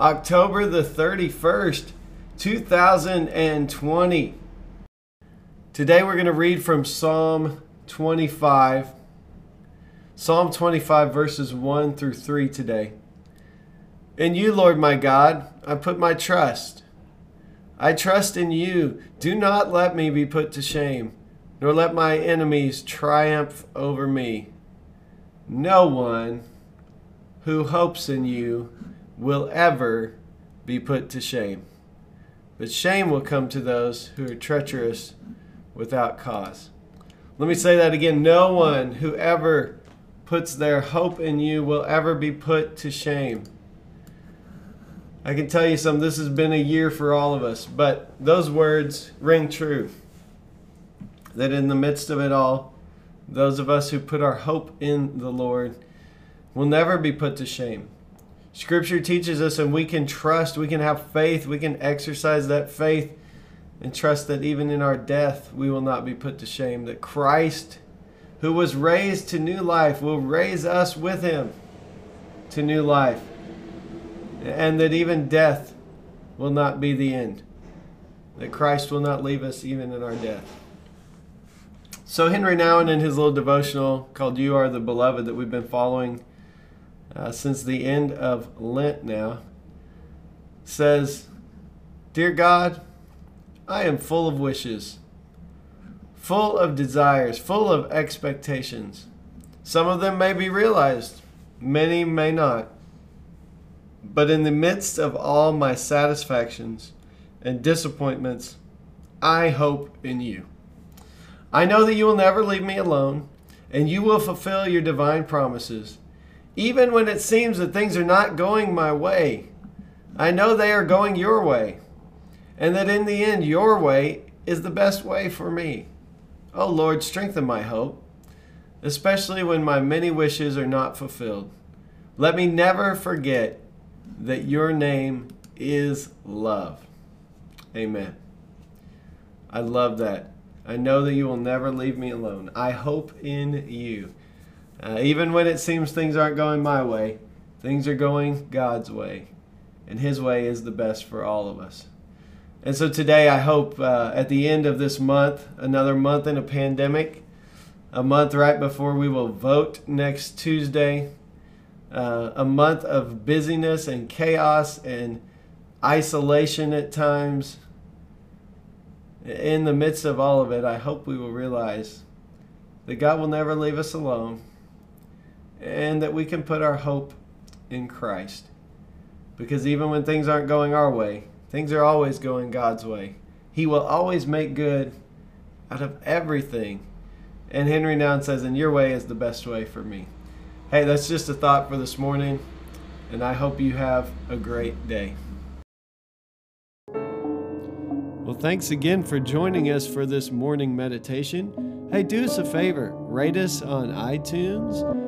October the 31st, 2020. Today we're going to read from Psalm 25. Psalm 25, verses 1 through 3 today. In you, Lord my God, I put my trust. I trust in you. Do not let me be put to shame, nor let my enemies triumph over me. No one who hopes in you will ever be put to shame. But shame will come to those who are treacherous without cause. Let me say that again. No one who ever puts their hope in you will ever be put to shame. I can tell you some, this has been a year for all of us, but those words ring true. That in the midst of it all, those of us who put our hope in the Lord will never be put to shame. Scripture teaches us, and we can trust, we can have faith, we can exercise that faith and trust that even in our death we will not be put to shame. That Christ, who was raised to new life, will raise us with him to new life. And that even death will not be the end. That Christ will not leave us even in our death. So, Henri Nouwen, in his little devotional called You Are the Beloved, that we've been following uh, since the end of Lent now, says, Dear God, I am full of wishes, full of desires, full of expectations. Some of them may be realized, many may not. But in the midst of all my satisfactions and disappointments, I hope in you. I know that you will never leave me alone, and you will fulfill your divine promises even when it seems that things are not going my way. I know they are going your way, and that in the end, your way is the best way for me. Oh Lord, strengthen my hope, especially when my many wishes are not fulfilled. Let me never forget that your name is love. Amen. I love that. I know that you will never leave me alone. I hope in you. Uh, even when it seems things aren't going my way, things are going God's way. And His way is the best for all of us. And so today, I hope uh, at the end of this month, another month in a pandemic, a month right before we will vote next Tuesday, uh, a month of busyness and chaos and isolation at times. In the midst of all of it, I hope we will realize that God will never leave us alone and that we can put our hope in Christ. Because even when things aren't going our way, things are always going God's way. He will always make good out of everything. And Henri Nouwen says, And your way is the best way for me. Hey, that's just a thought for this morning, and I hope you have a great day. Well, thanks again for joining us for this morning meditation. Hey, do us a favor rate us on iTunes